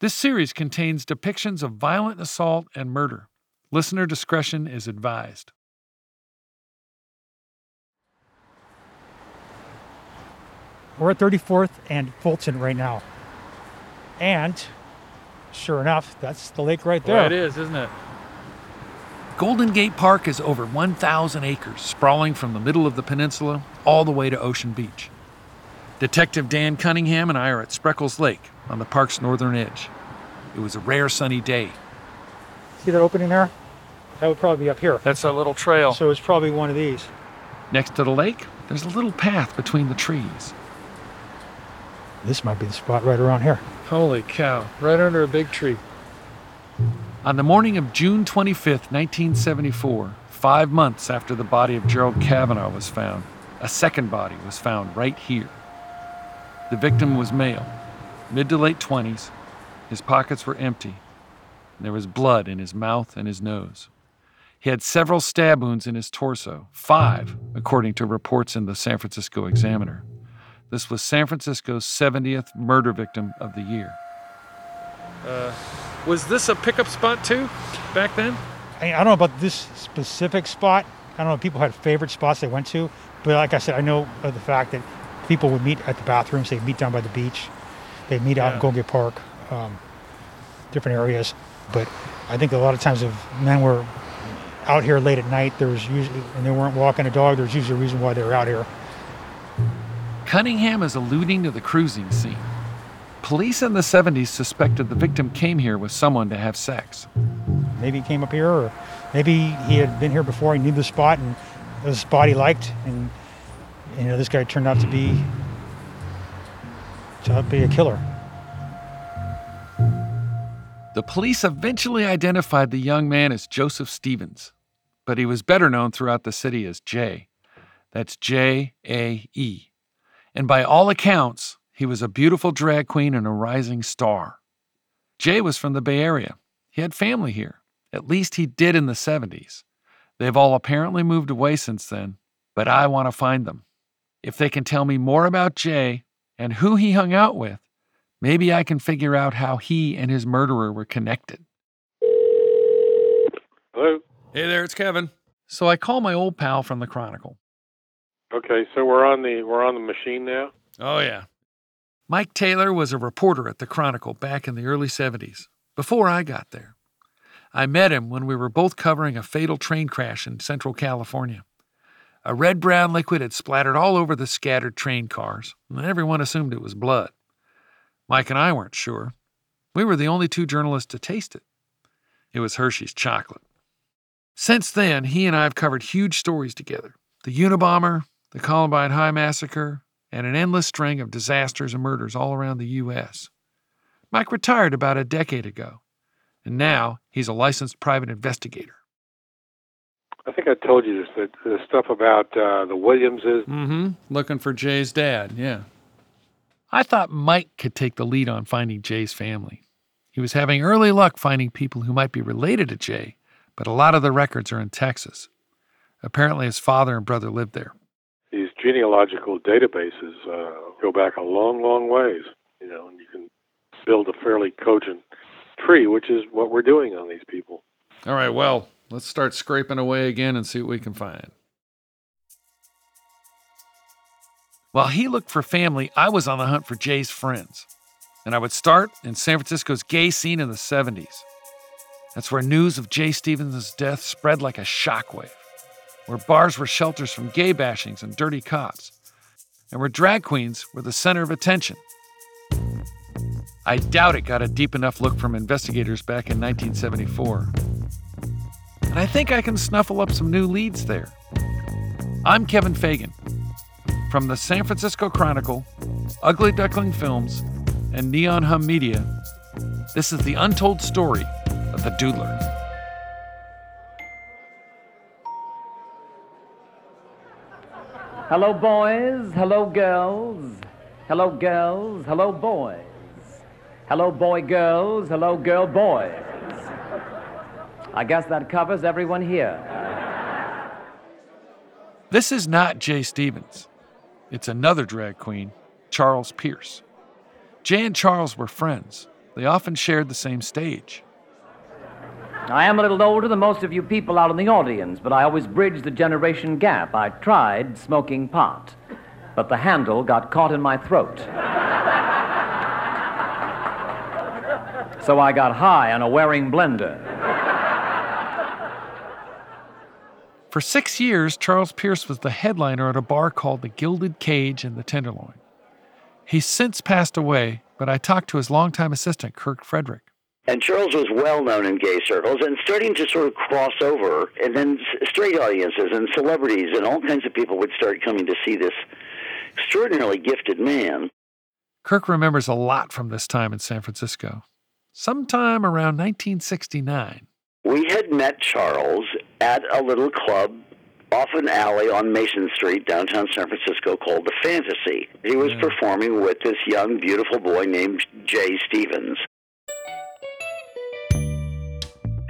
This series contains depictions of violent assault and murder. Listener discretion is advised. We're at 34th and Fulton right now. And sure enough, that's the lake right there. it is, isn't it? Golden Gate Park is over 1,000 acres, sprawling from the middle of the peninsula all the way to Ocean Beach. Detective Dan Cunningham and I are at Spreckels Lake on the park's northern edge. It was a rare sunny day. See that opening there? That would probably be up here. That's a little trail. So it's probably one of these. Next to the lake, there's a little path between the trees. This might be the spot right around here. Holy cow, right under a big tree. On the morning of June 25th, 1974, five months after the body of Gerald Cavanagh was found, a second body was found right here. The victim was male, mid to late 20s. His pockets were empty. And there was blood in his mouth and his nose. He had several stab wounds in his torso, five, according to reports in the San Francisco Examiner. This was San Francisco's 70th murder victim of the year. Uh, was this a pickup spot too, back then? I, I don't know about this specific spot. I don't know if people had favorite spots they went to, but like I said, I know of the fact that people would meet at the bathrooms. They'd meet down by the beach. They'd meet out in Yeah. Golden Gate Park, um, different areas. But I think a lot of times if men were out here late at night, there was usually, and they weren't walking a dog, there's usually a reason why they were out here. Cunningham is alluding to the cruising scene. Police in the 70s suspected the victim came here with someone to have sex. Maybe he came up here, or maybe he had been here before. He knew the spot, and it was a spot he liked. And you know, this guy turned out to be to be a killer. The police eventually identified the young man as Joseph Stevens, but he was better known throughout the city as Jae. That's J A E. And by all accounts, he was a beautiful drag queen and a rising star. Jae was from the Bay Area. He had family here. At least he did in the 70s. They've all apparently moved away since then, but I want to find them. If they can tell me more about Jae and who he hung out with, maybe I can figure out how he and his murderer were connected. Hello. Hey there, it's Kevin. So I call my old pal from the Chronicle. Okay, so we're on the we're on the machine now. Oh, yeah. Mike Taylor was a reporter at the Chronicle back in the early 70s, before I got there. I met him when we were both covering a fatal train crash in Central California. A red brown liquid had splattered all over the scattered train cars, and everyone assumed it was blood. Mike and I weren't sure. We were the only two journalists to taste it. It was Hershey's chocolate. Since then, he and I have covered huge stories together the Unabomber, the Columbine High Massacre, and an endless string of disasters and murders all around the U.S. Mike retired about a decade ago, and now he's a licensed private investigator. I think I told you this that the stuff about uh, the Williamses. Mm-hmm. Looking for Jae's dad, yeah. I thought Mike could take the lead on finding Jae's family. He was having early luck finding people who might be related to Jae, but a lot of the records are in Texas. Apparently, his father and brother lived there. These genealogical databases uh, go back a long, long ways. You know, and you can build a fairly cogent tree, which is what we're doing on these people. All right, well, let's start scraping away again and see what we can find. While he looked for family, I was on the hunt for Jae's friends. And I would start in San Francisco's gay scene in the 70s. That's where news of Jae Stevens' death spread like a shockwave, where bars were shelters from gay bashings and dirty cops, and where drag queens were the center of attention. I doubt it got a deep enough look from investigators back in 1974. And I think I can snuffle up some new leads there. I'm Kevin Fagan. From the San Francisco Chronicle, Ugly Duckling Films, and Neon Hum Media, this is the untold story of the Doodler. Hello, boys. Hello, girls. Hello, girls. Hello, boys. Hello, boy, girls. Hello, girl, boys. I guess that covers everyone here. This is not Jae Stevens. It's another drag queen, Charles Pierce. Jae and Charles were friends. they often shared the same stage. I am a little older than most of you people out in the audience, but I always bridged the generation gap. I tried smoking pot, but the handle got caught in my throat. so I got high on a Waring blender. For six years, Charles Pierce was the headliner at a bar called the Gilded Cage in the Tenderloin. He's since passed away, but I talked to his longtime assistant, Kirk Frederick. And Charles was well known in gay circles and starting to sort of cross over. And then straight audiences and celebrities and all kinds of people would start coming to see this extraordinarily gifted man. Kirk remembers a lot from this time in San Francisco. Sometime around 1969. We had met Charles at a little club off an alley on Mason Street, downtown San Francisco, called The Fantasy. He was yeah. performing with this young, beautiful boy named Jae Stevens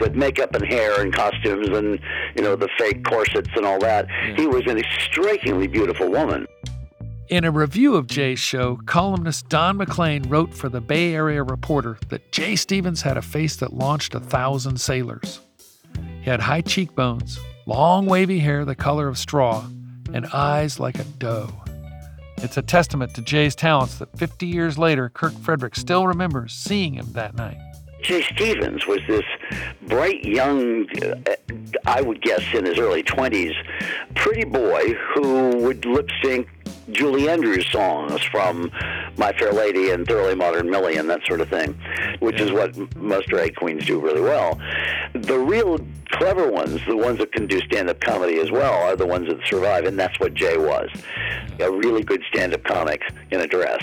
with makeup and hair and costumes and you know the fake corsets and all that. Yeah. He was an strikingly beautiful woman. In a review of Jae's show, columnist Don McLean wrote for the Bay Area Reporter that Jae Stevens had a face that launched a thousand sailors. He had high cheekbones, long wavy hair the color of straw, and eyes like a doe. It's a testament to Jae's talents that 50 years later, Kirk Frederick still remembers seeing him that night. Jae Stevens was this bright young, uh, I would guess in his early 20s, pretty boy who would lip sync Julie Andrews songs from My Fair Lady and Thoroughly Modern Millie and that sort of thing, which is what most drag queens do really well. The real clever ones, the ones that can do stand up comedy as well, are the ones that survive, and that's what Jae was. A really good stand up comic in a dress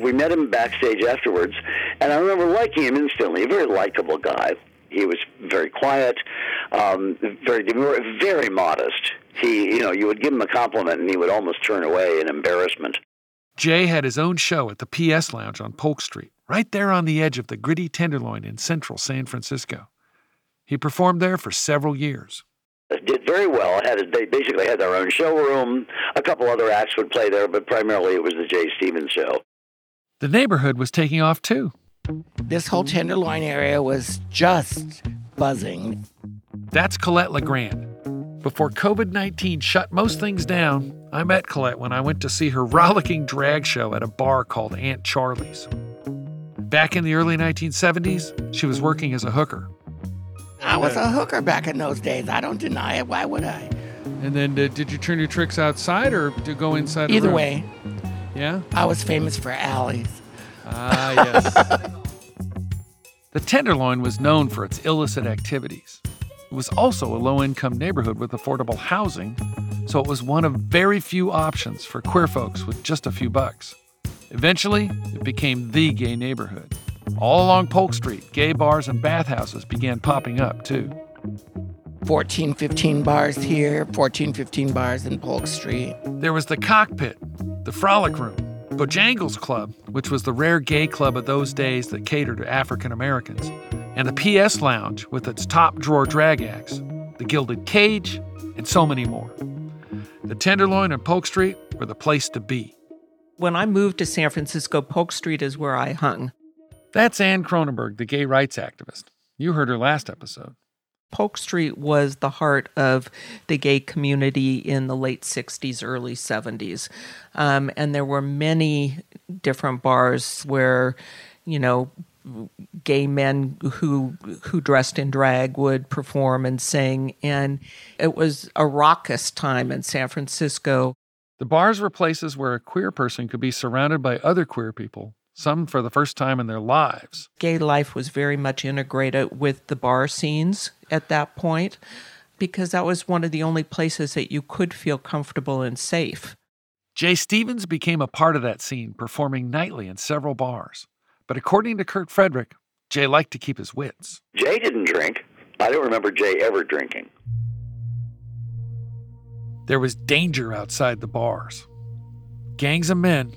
we met him backstage afterwards, and I remember liking him instantly. A very likable guy. He was very quiet, um, very very modest. He, you know, you would give him a compliment, and he would almost turn away in embarrassment. Jae had his own show at the PS Lounge on Polk Street, right there on the edge of the gritty Tenderloin in central San Francisco. He performed there for several years did very well. Had they basically had their own showroom. A couple other acts would play there, but primarily it was the Jae Stevens show. The neighborhood was taking off too. This whole Tenderloin area was just buzzing. That's Colette LeGrand. Before COVID 19 shut most things down, I met Colette when I went to see her rollicking drag show at a bar called Aunt Charlie's. Back in the early 1970s, she was working as a hooker. I was a hooker back in those days. I don't deny it. Why would I? And then uh, did you turn your tricks outside or to go inside? Either way. Yeah? I was famous for alleys. Ah, yes. the Tenderloin was known for its illicit activities. It was also a low income neighborhood with affordable housing, so it was one of very few options for queer folks with just a few bucks. Eventually, it became the gay neighborhood. All along Polk Street, gay bars and bathhouses began popping up, too. 14, 15 bars here, 14, 15 bars in Polk Street. There was the cockpit, the Frolic Room, Bojangles Club, which was the rare gay club of those days that catered to African Americans, and the PS Lounge with its top drawer drag acts, the Gilded Cage, and so many more. The Tenderloin and Polk Street were the place to be. When I moved to San Francisco, Polk Street is where I hung. That's Anne Kronenberg, the gay rights activist. You heard her last episode. Polk Street was the heart of the gay community in the late 60s, early 70s. Um, and there were many different bars where, you know, gay men who who dressed in drag would perform and sing and it was a raucous time in San Francisco. The bars were places where a queer person could be surrounded by other queer people some for the first time in their lives. Gay life was very much integrated with the bar scenes at that point because that was one of the only places that you could feel comfortable and safe. Jae Stevens became a part of that scene, performing nightly in several bars. But according to Kirk Frederick, Jae liked to keep his wits. Jae didn't drink. I don't remember Jae ever drinking. There was danger outside the bars. Gangs of men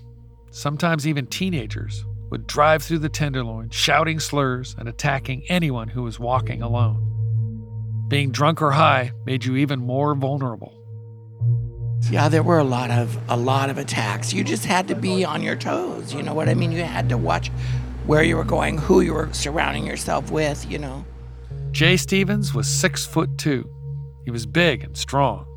sometimes even teenagers, would drive through the Tenderloin, shouting slurs and attacking anyone who was walking alone. Being drunk or high made you even more vulnerable. Yeah, there were a lot of a lot of attacks. You just had to be on your toes. You know what I mean? You had to watch where you were going, who you were surrounding yourself with, you know. Jae Stevens was six foot two. He was big and strong.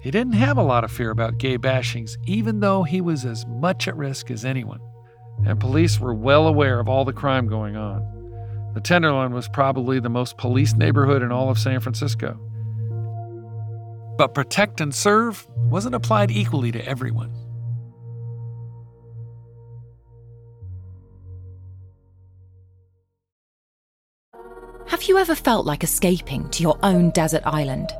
He didn't have a lot of fear about gay bashings, even though he was as much at risk as anyone. And police were well aware of all the crime going on. The Tenderloin was probably the most policed neighborhood in all of San Francisco. But protect and serve wasn't applied equally to everyone. Have you ever felt like escaping to your own desert island?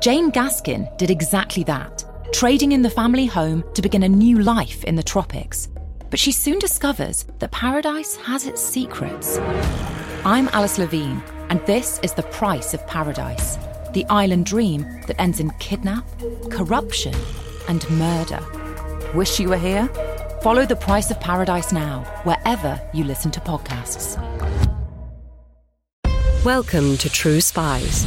Jane Gaskin did exactly that, trading in the family home to begin a new life in the tropics. But she soon discovers that paradise has its secrets. I'm Alice Levine, and this is The Price of Paradise the island dream that ends in kidnap, corruption, and murder. Wish you were here? Follow The Price of Paradise now, wherever you listen to podcasts. Welcome to True Spies,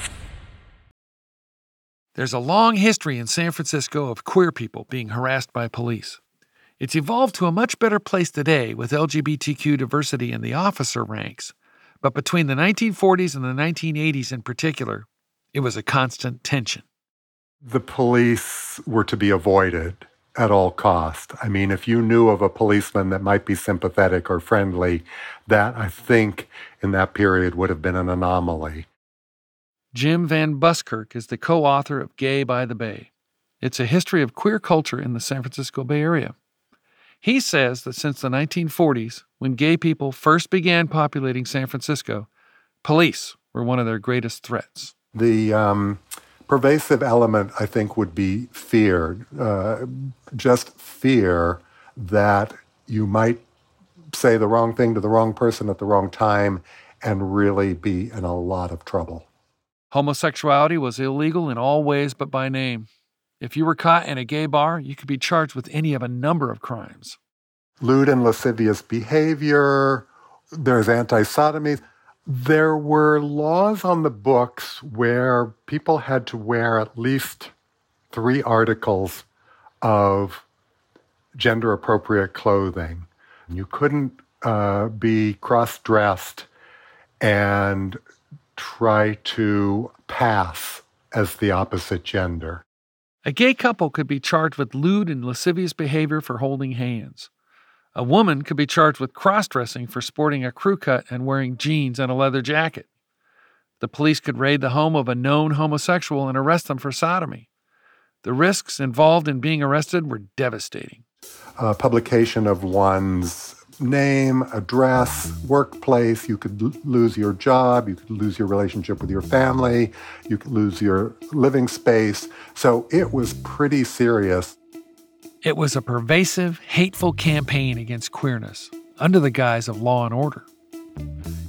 There's a long history in San Francisco of queer people being harassed by police. It's evolved to a much better place today with LGBTQ diversity in the officer ranks, but between the 1940s and the 1980s in particular, it was a constant tension. The police were to be avoided at all cost. I mean, if you knew of a policeman that might be sympathetic or friendly, that I think in that period would have been an anomaly. Jim Van Buskirk is the co author of Gay by the Bay. It's a history of queer culture in the San Francisco Bay Area. He says that since the 1940s, when gay people first began populating San Francisco, police were one of their greatest threats. The um, pervasive element, I think, would be fear. Uh, just fear that you might say the wrong thing to the wrong person at the wrong time and really be in a lot of trouble. Homosexuality was illegal in all ways but by name. If you were caught in a gay bar, you could be charged with any of a number of crimes. Lewd and lascivious behavior, there's anti sodomy. There were laws on the books where people had to wear at least three articles of gender appropriate clothing. You couldn't uh, be cross dressed and try to pass as the opposite gender. A gay couple could be charged with lewd and lascivious behavior for holding hands. A woman could be charged with cross dressing for sporting a crew cut and wearing jeans and a leather jacket. The police could raid the home of a known homosexual and arrest them for sodomy. The risks involved in being arrested were devastating. Uh, publication of one's name, address, workplace. You could l- lose your job. You could lose your relationship with your family. You could lose your living space. So it was pretty serious. It was a pervasive, hateful campaign against queerness under the guise of law and order.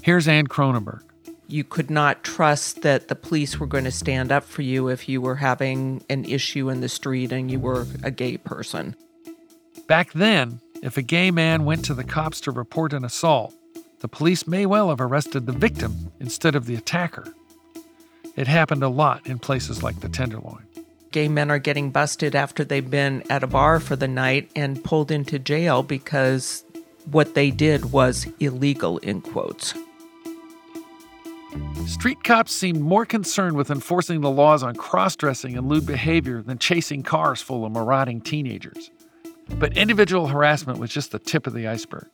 Here's Anne Kronenberg. You could not trust that the police were going to stand up for you if you were having an issue in the street and you were a gay person. Back then, if a gay man went to the cops to report an assault, the police may well have arrested the victim instead of the attacker. It happened a lot in places like the Tenderloin. Gay men are getting busted after they've been at a bar for the night and pulled into jail because what they did was illegal, in quotes. Street cops seemed more concerned with enforcing the laws on cross dressing and lewd behavior than chasing cars full of marauding teenagers. But individual harassment was just the tip of the iceberg.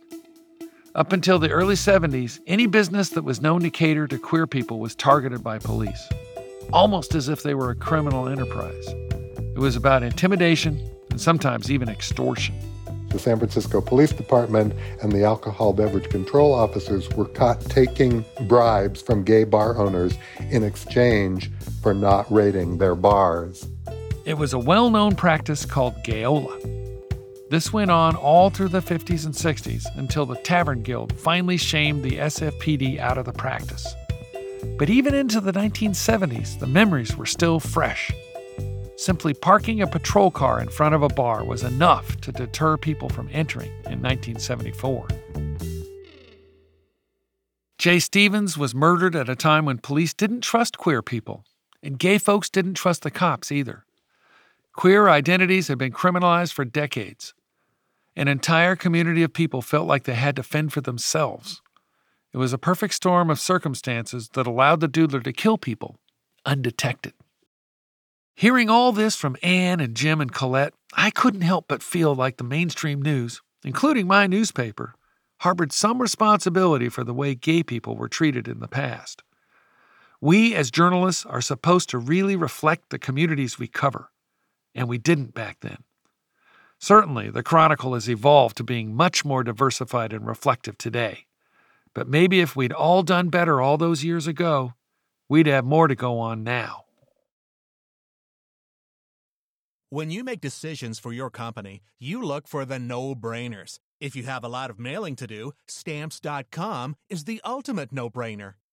Up until the early 70s, any business that was known to cater to queer people was targeted by police, almost as if they were a criminal enterprise. It was about intimidation and sometimes even extortion. The San Francisco Police Department and the alcohol beverage control officers were caught taking bribes from gay bar owners in exchange for not raiding their bars. It was a well known practice called gayola. This went on all through the 50s and 60s until the Tavern Guild finally shamed the SFPD out of the practice. But even into the 1970s, the memories were still fresh. Simply parking a patrol car in front of a bar was enough to deter people from entering in 1974. Jae Stevens was murdered at a time when police didn't trust queer people, and gay folks didn't trust the cops either. Queer identities had been criminalized for decades. An entire community of people felt like they had to fend for themselves. It was a perfect storm of circumstances that allowed the doodler to kill people undetected. Hearing all this from Anne and Jim and Colette, I couldn't help but feel like the mainstream news, including my newspaper, harbored some responsibility for the way gay people were treated in the past. We, as journalists, are supposed to really reflect the communities we cover, and we didn't back then. Certainly, the Chronicle has evolved to being much more diversified and reflective today. But maybe if we'd all done better all those years ago, we'd have more to go on now. When you make decisions for your company, you look for the no brainers. If you have a lot of mailing to do, stamps.com is the ultimate no brainer.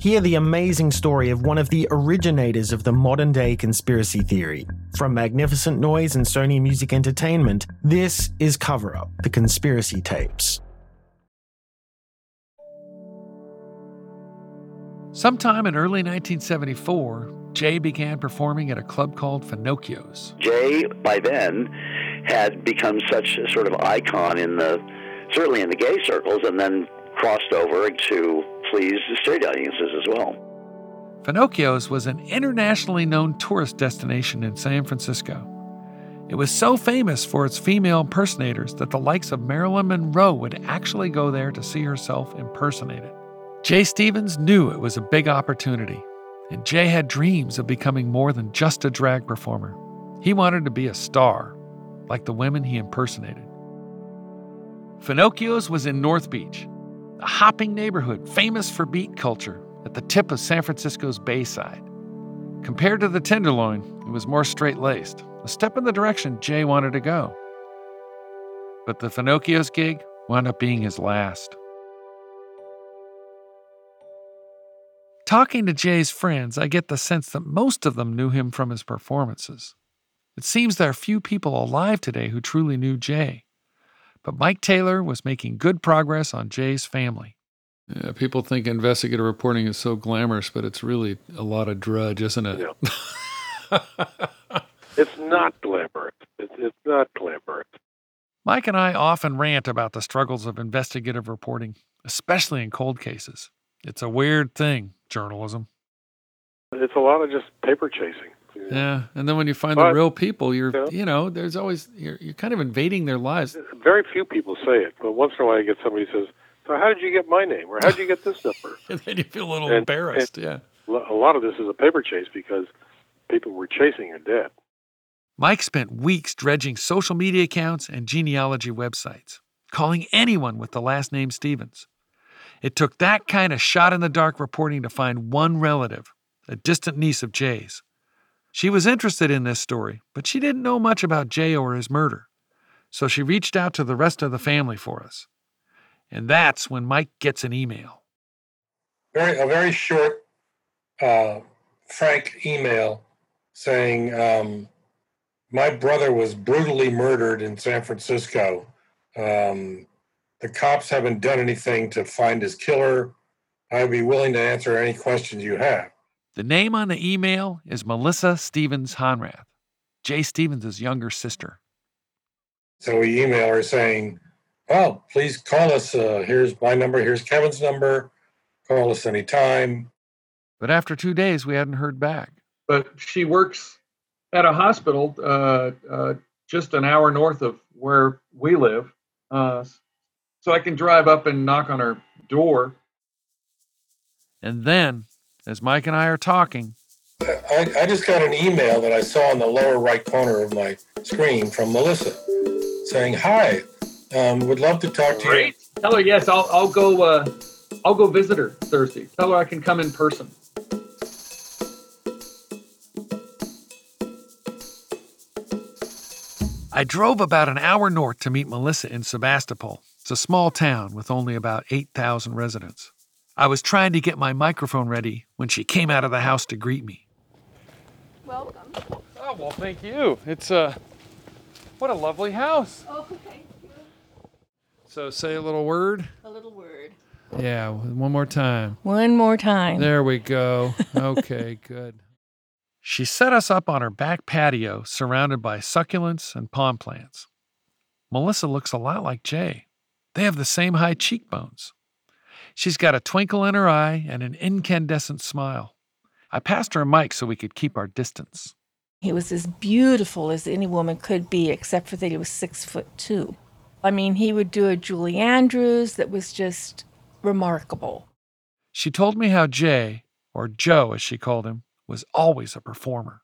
Hear the amazing story of one of the originators of the modern day conspiracy theory. From Magnificent Noise and Sony Music Entertainment, this is Cover Up The Conspiracy Tapes. Sometime in early 1974, Jae began performing at a club called Finocchio's. Jae, by then, had become such a sort of icon in the, certainly in the gay circles, and then crossed over to please straight audiences as well. Finocchio's was an internationally known tourist destination in San Francisco. It was so famous for its female impersonators that the likes of Marilyn Monroe would actually go there to see herself impersonated. Jae Stevens knew it was a big opportunity, and Jae had dreams of becoming more than just a drag performer. He wanted to be a star, like the women he impersonated. Finocchio's was in North Beach, a hopping neighborhood famous for beat culture at the tip of San Francisco's Bayside. Compared to the Tenderloin, it was more straight laced, a step in the direction Jae wanted to go. But the Finocchio's gig wound up being his last. Talking to Jae's friends, I get the sense that most of them knew him from his performances. It seems there are few people alive today who truly knew Jae. But Mike Taylor was making good progress on Jae's family. Yeah, people think investigative reporting is so glamorous, but it's really a lot of drudge, isn't it? Yeah. it's not glamorous. It's, it's not glamorous. Mike and I often rant about the struggles of investigative reporting, especially in cold cases. It's a weird thing, journalism. It's a lot of just paper chasing. Yeah, and then when you find but, the real people, you're yeah. you know, there's always you're you're kind of invading their lives. Very few people say it, but once in a while you get somebody who says, "So how did you get my name?" or "How did you get this number?" and then you feel a little and, embarrassed. And yeah, a lot of this is a paper chase because people were chasing are debt. Mike spent weeks dredging social media accounts and genealogy websites, calling anyone with the last name Stevens. It took that kind of shot in the dark reporting to find one relative, a distant niece of Jae's. She was interested in this story, but she didn't know much about Jae or his murder. So she reached out to the rest of the family for us. And that's when Mike gets an email. Very, a very short, uh, frank email saying, um, My brother was brutally murdered in San Francisco. Um, the cops haven't done anything to find his killer. I'd be willing to answer any questions you have. The name on the email is Melissa Stevens Honrath, Jae Stevens' younger sister. So we email her saying, Oh, please call us. Uh, here's my number. Here's Kevin's number. Call us anytime. But after two days, we hadn't heard back. But she works at a hospital uh, uh, just an hour north of where we live. Uh, so I can drive up and knock on her door. And then, as Mike and I are talking, I, I just got an email that I saw in the lower right corner of my screen from Melissa saying, "Hi, um, would love to talk to Great. you." Tell her yes. I'll I'll go. Uh, I'll go visit her Thursday. Tell her I can come in person. I drove about an hour north to meet Melissa in Sebastopol. It's a small town with only about 8,000 residents. I was trying to get my microphone ready when she came out of the house to greet me. Welcome. Oh, well, thank you. It's a, uh, what a lovely house. Oh, thank you. So say a little word. A little word. Yeah, one more time. One more time. There we go. Okay, good. She set us up on her back patio surrounded by succulents and palm plants. Melissa looks a lot like Jae. They have the same high cheekbones. She's got a twinkle in her eye and an incandescent smile. I passed her a mic so we could keep our distance. He was as beautiful as any woman could be, except for that he was six foot two. I mean, he would do a Julie Andrews that was just remarkable. She told me how Jae, or Joe as she called him, was always a performer.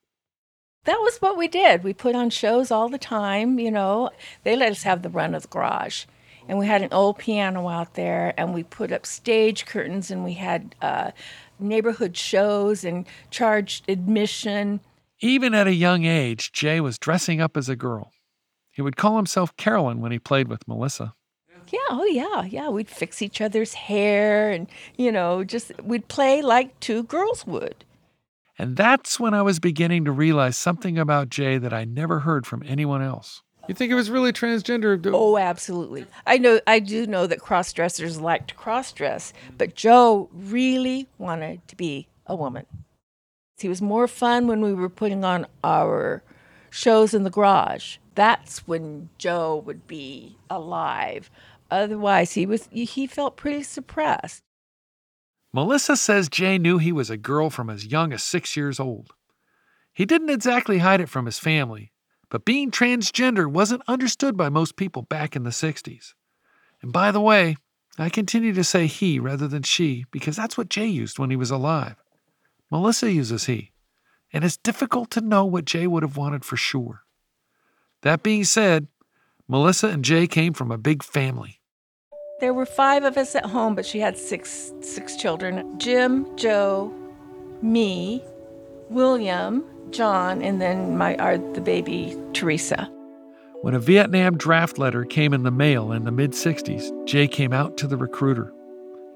That was what we did. We put on shows all the time, you know. They let us have the run of the garage. And we had an old piano out there, and we put up stage curtains, and we had uh, neighborhood shows and charged admission. Even at a young age, Jae was dressing up as a girl. He would call himself Carolyn when he played with Melissa. Yeah, oh yeah, yeah. We'd fix each other's hair and, you know, just we'd play like two girls would. And that's when I was beginning to realize something about Jae that I never heard from anyone else. You think it was really transgender? Oh, absolutely. I know I do know that cross dressers like to cross dress, but Joe really wanted to be a woman. He was more fun when we were putting on our shows in the garage. That's when Joe would be alive. Otherwise, he was he felt pretty suppressed. Melissa says Jae knew he was a girl from as young as six years old. He didn't exactly hide it from his family, but being transgender wasn't understood by most people back in the 60s. And by the way, I continue to say he rather than she because that's what Jae used when he was alive. Melissa uses he, and it's difficult to know what Jae would have wanted for sure. That being said, Melissa and Jae came from a big family. There were five of us at home, but she had six six children: Jim, Joe, me, William, John, and then my our, the baby Teresa. When a Vietnam draft letter came in the mail in the mid 60s, Jae came out to the recruiter.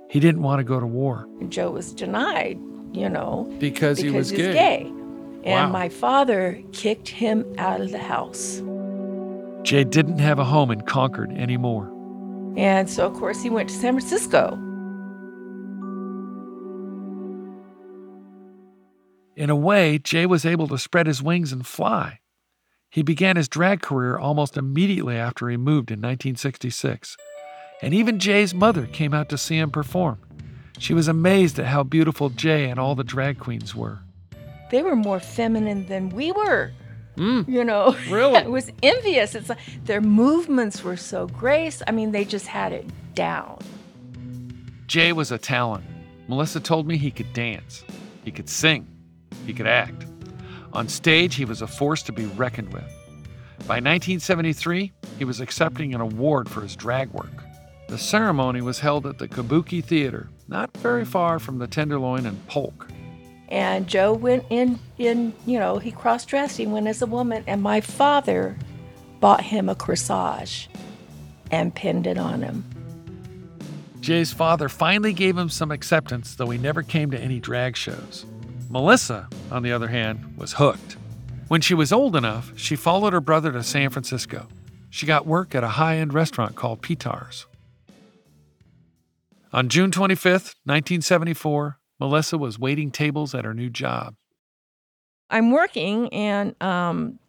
He didn't want to go to war. Joe was denied, you know, because, because he was gay. gay. And wow. my father kicked him out of the house. Jae didn't have a home in Concord anymore. And so, of course, he went to San Francisco. In a way, Jae was able to spread his wings and fly. He began his drag career almost immediately after he moved in 1966. And even Jae's mother came out to see him perform. She was amazed at how beautiful Jae and all the drag queens were. They were more feminine than we were. Mm, you know, really, it was envious. It's like their movements were so grace. I mean, they just had it down. Jae was a talent. Melissa told me he could dance, he could sing, he could act. On stage, he was a force to be reckoned with. By 1973, he was accepting an award for his drag work. The ceremony was held at the Kabuki Theater, not very far from the Tenderloin and Polk. And Joe went in, in you know, he cross dressed, he went as a woman. And my father bought him a corsage and pinned it on him. Jae's father finally gave him some acceptance, though he never came to any drag shows. Melissa, on the other hand, was hooked. When she was old enough, she followed her brother to San Francisco. She got work at a high end restaurant called Pitar's. On June 25th, 1974, Melissa was waiting tables at her new job. I'm working, and um,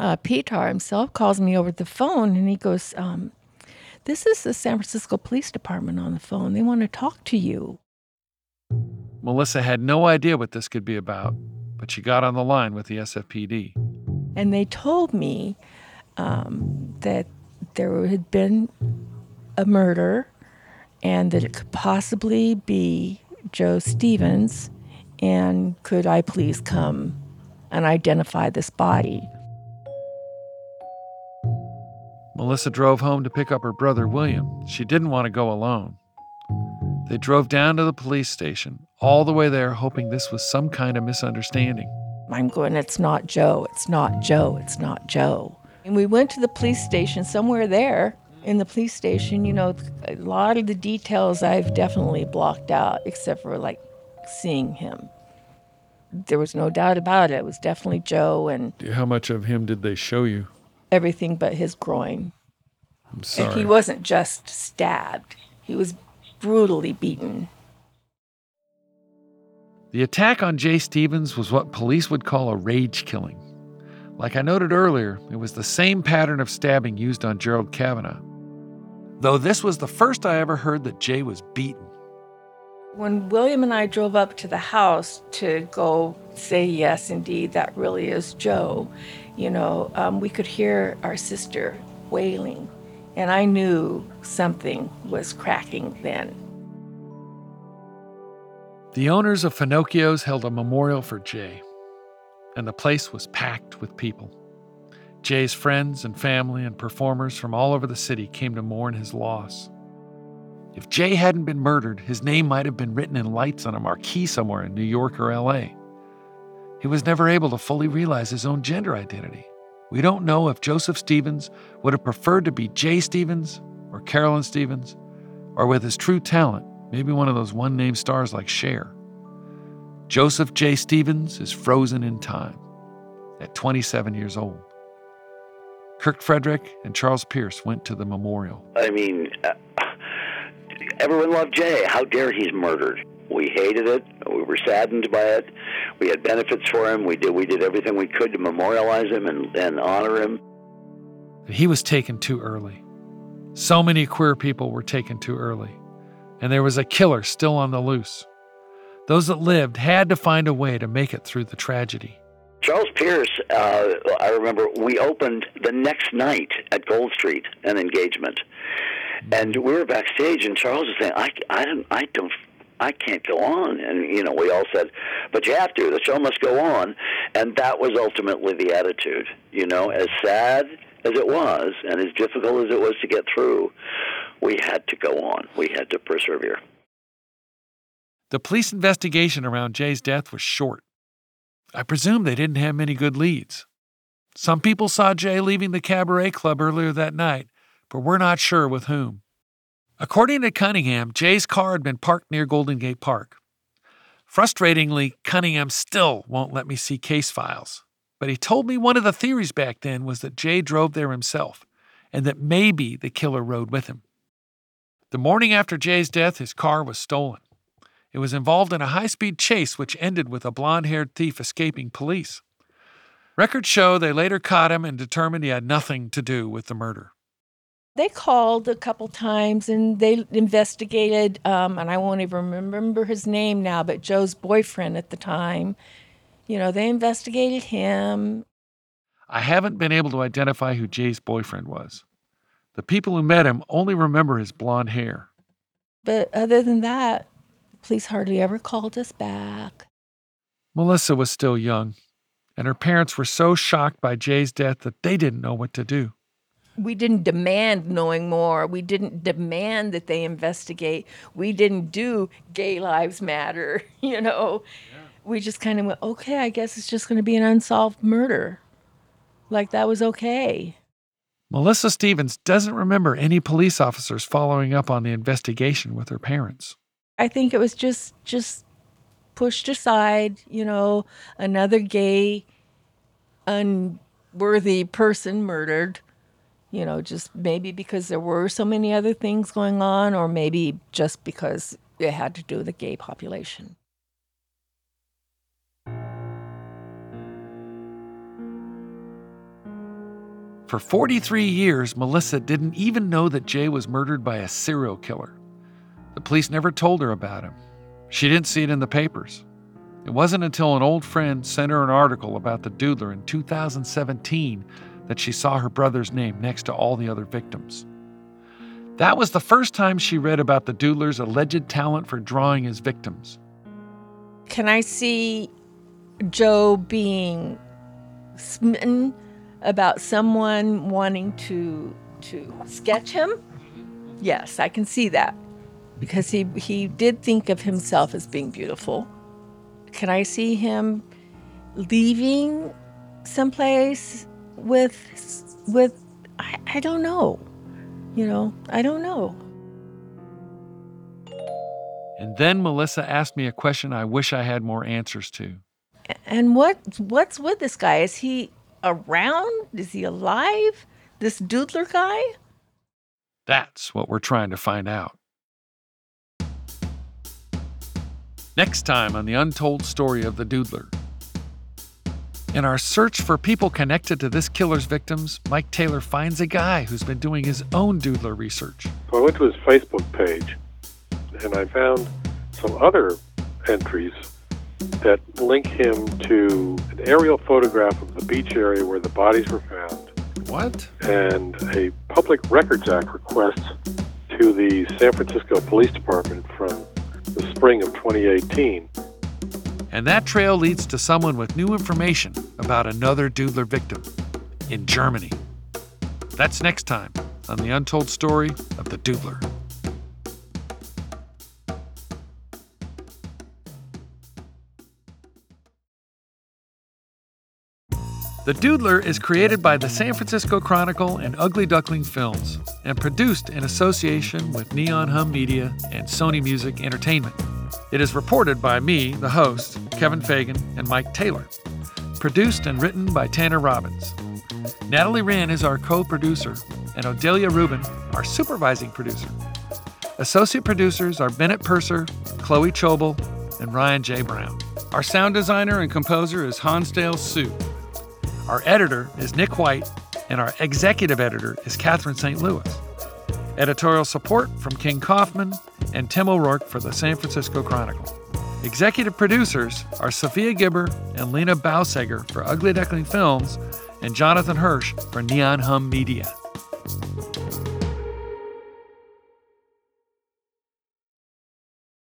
uh, Peter himself calls me over the phone, and he goes, um, "This is the San Francisco Police Department on the phone. They want to talk to you." Melissa had no idea what this could be about, but she got on the line with the SFPD. And they told me um, that there had been a murder and that it could possibly be Joe Stevens. And could I please come and identify this body? Melissa drove home to pick up her brother William. She didn't want to go alone. They drove down to the police station, all the way there, hoping this was some kind of misunderstanding. I'm going, it's not Joe, it's not Joe, it's not Joe. And we went to the police station, somewhere there in the police station, you know, a lot of the details I've definitely blocked out, except for like seeing him. There was no doubt about it. It was definitely Joe and How much of him did they show you? everything but his groin. I'm And sorry. he wasn't just stabbed, he was brutally beaten. The attack on Jae Stevens was what police would call a rage killing. Like I noted earlier, it was the same pattern of stabbing used on Gerald Cavanagh. Though this was the first I ever heard that Jae was beaten. When William and I drove up to the house to go say, yes, indeed, that really is Joe, you know, um, we could hear our sister wailing. And I knew something was cracking then. The owners of Finocchio's held a memorial for Jae, and the place was packed with people. Jae's friends and family and performers from all over the city came to mourn his loss. If Jae hadn't been murdered, his name might have been written in lights on a marquee somewhere in New York or LA. He was never able to fully realize his own gender identity. We don't know if Joseph Stevens would have preferred to be Jae Stevens or Carolyn Stevens, or with his true talent, maybe one of those one name stars like Cher. Joseph J. Stevens is frozen in time at 27 years old. Kirk Frederick and Charles Pierce went to the memorial. I mean, uh, everyone loved Jae. How dare he's murdered? We hated it. We were saddened by it. We had benefits for him. We did we did everything we could to memorialize him and, and honor him. He was taken too early. So many queer people were taken too early, and there was a killer still on the loose. Those that lived had to find a way to make it through the tragedy. Charles Pierce, uh, I remember we opened the next night at Gold Street an engagement, and we were backstage, and Charles was saying, "I, I don't, I don't, I can't go on," and you know, we all said, "But you have to. The show must go on," and that was ultimately the attitude. You know, as sad as it was, and as difficult as it was to get through, we had to go on. We had to persevere. The police investigation around Jae's death was short. I presume they didn't have many good leads. Some people saw Jae leaving the cabaret club earlier that night, but we're not sure with whom. According to Cunningham, Jae's car had been parked near Golden Gate Park. Frustratingly, Cunningham still won't let me see case files, but he told me one of the theories back then was that Jae drove there himself and that maybe the killer rode with him. The morning after Jae's death, his car was stolen. It was involved in a high speed chase which ended with a blond haired thief escaping police. Records show they later caught him and determined he had nothing to do with the murder. They called a couple times and they investigated, um, and I won't even remember his name now, but Joe's boyfriend at the time. You know, they investigated him. I haven't been able to identify who Jae's boyfriend was. The people who met him only remember his blonde hair. But other than that, the police hardly ever called us back. Melissa was still young, and her parents were so shocked by Jae's death that they didn't know what to do. We didn't demand knowing more. We didn't demand that they investigate. We didn't do gay lives matter, you know. We just kind of went, okay, I guess it's just going to be an unsolved murder. Like that was okay. Melissa Stevens doesn't remember any police officers following up on the investigation with her parents. I think it was just just pushed aside, you know, another gay unworthy person murdered. You know, just maybe because there were so many other things going on or maybe just because it had to do with the gay population. For 43 years, Melissa didn't even know that Jae was murdered by a serial killer. The police never told her about him. She didn't see it in the papers. It wasn't until an old friend sent her an article about the Doodler in 2017 that she saw her brother's name next to all the other victims. That was the first time she read about the Doodler's alleged talent for drawing his victims. Can I see Joe being smitten about someone wanting to to sketch him? Yes, I can see that. Because he he did think of himself as being beautiful. Can I see him leaving someplace with with I, I don't know. You know, I don't know. And then Melissa asked me a question I wish I had more answers to. And what what's with this guy? Is he around? Is he alive? This doodler guy? That's what we're trying to find out. Next time on the untold story of the Doodler. In our search for people connected to this killer's victims, Mike Taylor finds a guy who's been doing his own Doodler research. So I went to his Facebook page and I found some other entries that link him to an aerial photograph of the beach area where the bodies were found. What? And a Public Records Act request to the San Francisco Police Department from the spring of 2018. And that trail leads to someone with new information about another Doodler victim in Germany. That's next time on The Untold Story of the Doodler. The Doodler is created by the San Francisco Chronicle and Ugly Duckling Films and produced in association with Neon Hum Media and Sony Music Entertainment. It is reported by me, the host, Kevin Fagan, and Mike Taylor. Produced and written by Tanner Robbins. Natalie Wren is our co producer, and Odelia Rubin, our supervising producer. Associate producers are Bennett Purser, Chloe Chobel, and Ryan J. Brown. Our sound designer and composer is Hansdale Hsu. Our editor is Nick White, and our executive editor is Catherine St. Louis. Editorial support from King Kaufman and Tim O'Rourke for the San Francisco Chronicle. Executive producers are Sophia Gibber and Lena Bauseger for Ugly Duckling Films and Jonathan Hirsch for Neon Hum Media.